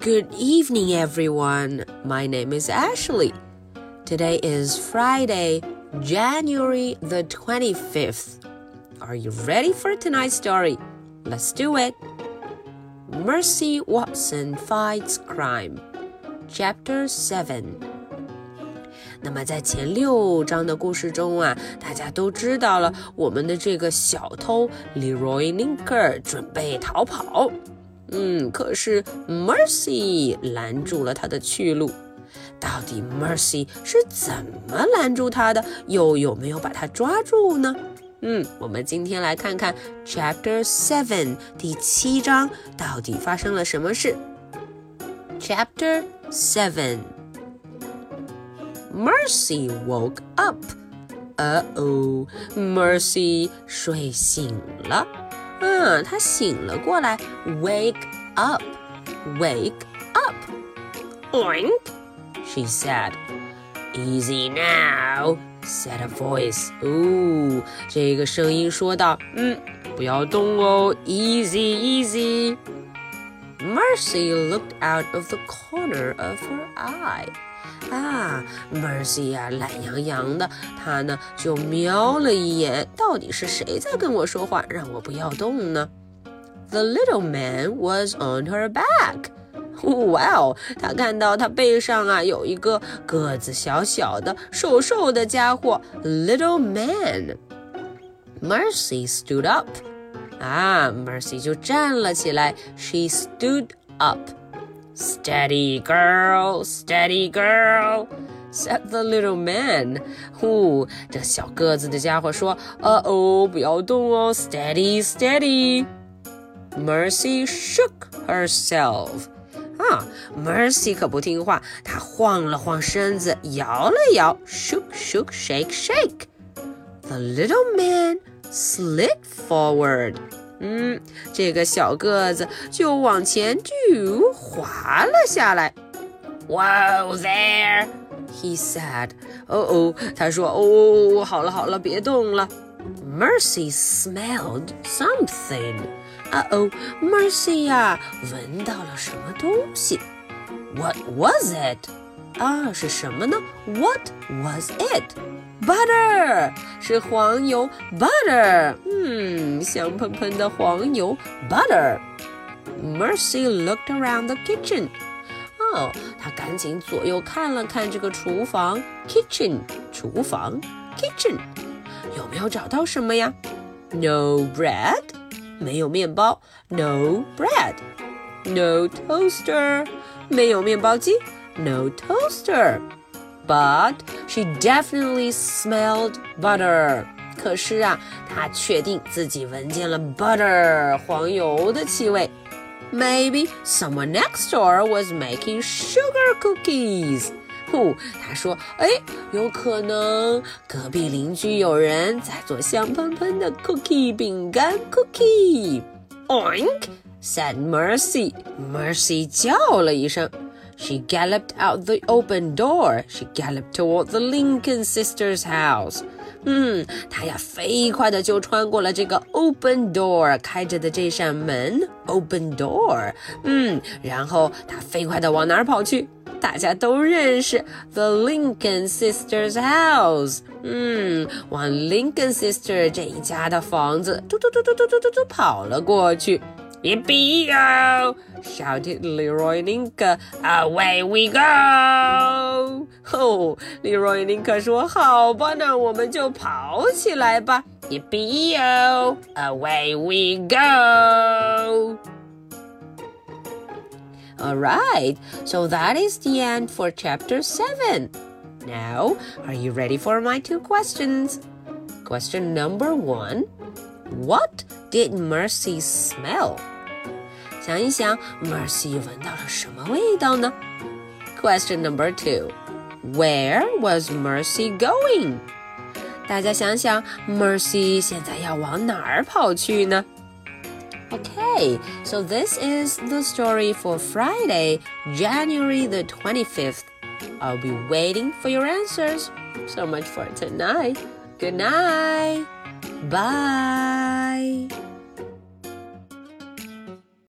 Good evening, everyone. My name is Ashley. Today is Friday, January the 25th. Are you ready for tonight's story? Let's do it. Mercy Watson Fights Crime, Chapter 7. 那么在前六章的故事中啊，大家都知道了我们的这个小偷 Leroy Ninker 准备逃跑。嗯，可是 Mercy 拦住了他的去路。到底 Mercy 是怎么拦住他的？又有没有把他抓住呢？嗯，我们今天来看看 Chapter Seven 第七章到底发生了什么事。Chapter Seven。Mercy woke up. Uh oh, Mercy 睡醒了。嗯，她醒了过来。Wake up, wake up. Oink, she said. Easy now, said a voice. 哦，这个声音说道：“嗯，不要动哦，easy, easy." Mercy looked out of the corner of her eye. 啊，Mercy 呀，懒洋洋的，他呢就瞄了一眼，到底是谁在跟我说话，让我不要动呢？The little man was on her back. 哇哦，他看到他背上啊有一个个子小小的、瘦瘦的家伙，little man. Mercy stood up. 啊，Mercy 就站了起来，she stood up. Steady, girl, steady, girl, said the little man. 呼，这小个子的家伙说：“呃哦，不要动哦，steady, steady.” Mercy shook herself. 啊，Mercy 可不听话，她晃了晃身子，摇了摇，shook, shook, shake, shake. The little man slid forward. 嗯，这个小个子就往前就滑了下来。Whoa there, he said. 哦哦，他说哦，好了好了，别动了。Mercy smelled something. 啊哦，Mercy 呀，闻到了什么东西？What was it? 啊，是什么呢？What was it? Butter 是黄油，butter，嗯，香喷喷的黄油，butter。Mercy looked around the kitchen。哦，她赶紧左右看了看这个厨房，kitchen，厨房，kitchen，有没有找到什么呀？No bread，没有面包，No bread。No toaster，没有面包机，No toaster。But she definitely smelled butter. 可是啊，她确定自己闻见了 butter 黄油的气味。Maybe someone next door was making sugar cookies. 呼，她说，哎，有可能隔壁邻居有人在做香喷喷的 cookie 饼干 cookie。Oink! said Mercy. Mercy 叫了一声。 she galloped out the open door. She galloped toward the Lincoln sisters' house. 嗯，她呀，飞快的就穿过了这个 open door 开着的这扇门 open door。嗯，然后她飞快的往哪儿跑去？大家都认识 the Lincoln sisters' house。嗯，往 Lincoln sister 这一家的房子嘟嘟嘟嘟嘟嘟嘟嘟跑了过去。 Yippee! shouted Leroy Ninker. Away we go! 哦，利罗伊林克说：“好吧，那我们就跑起来吧！”Yippee-yo! Away we go! All right, so that is the end for chapter 7. Now, are you ready for my two questions? Question number one What did Mercy smell? 想一想，Mercy 闻到了什么味道呢？Question number two. Where was Mercy going? 大家想想，Mercy 现在要往哪儿跑去呢？Okay, so this is the story for Friday, January the 25th. I'll be waiting for your answers. So much for tonight. Good night. Bye.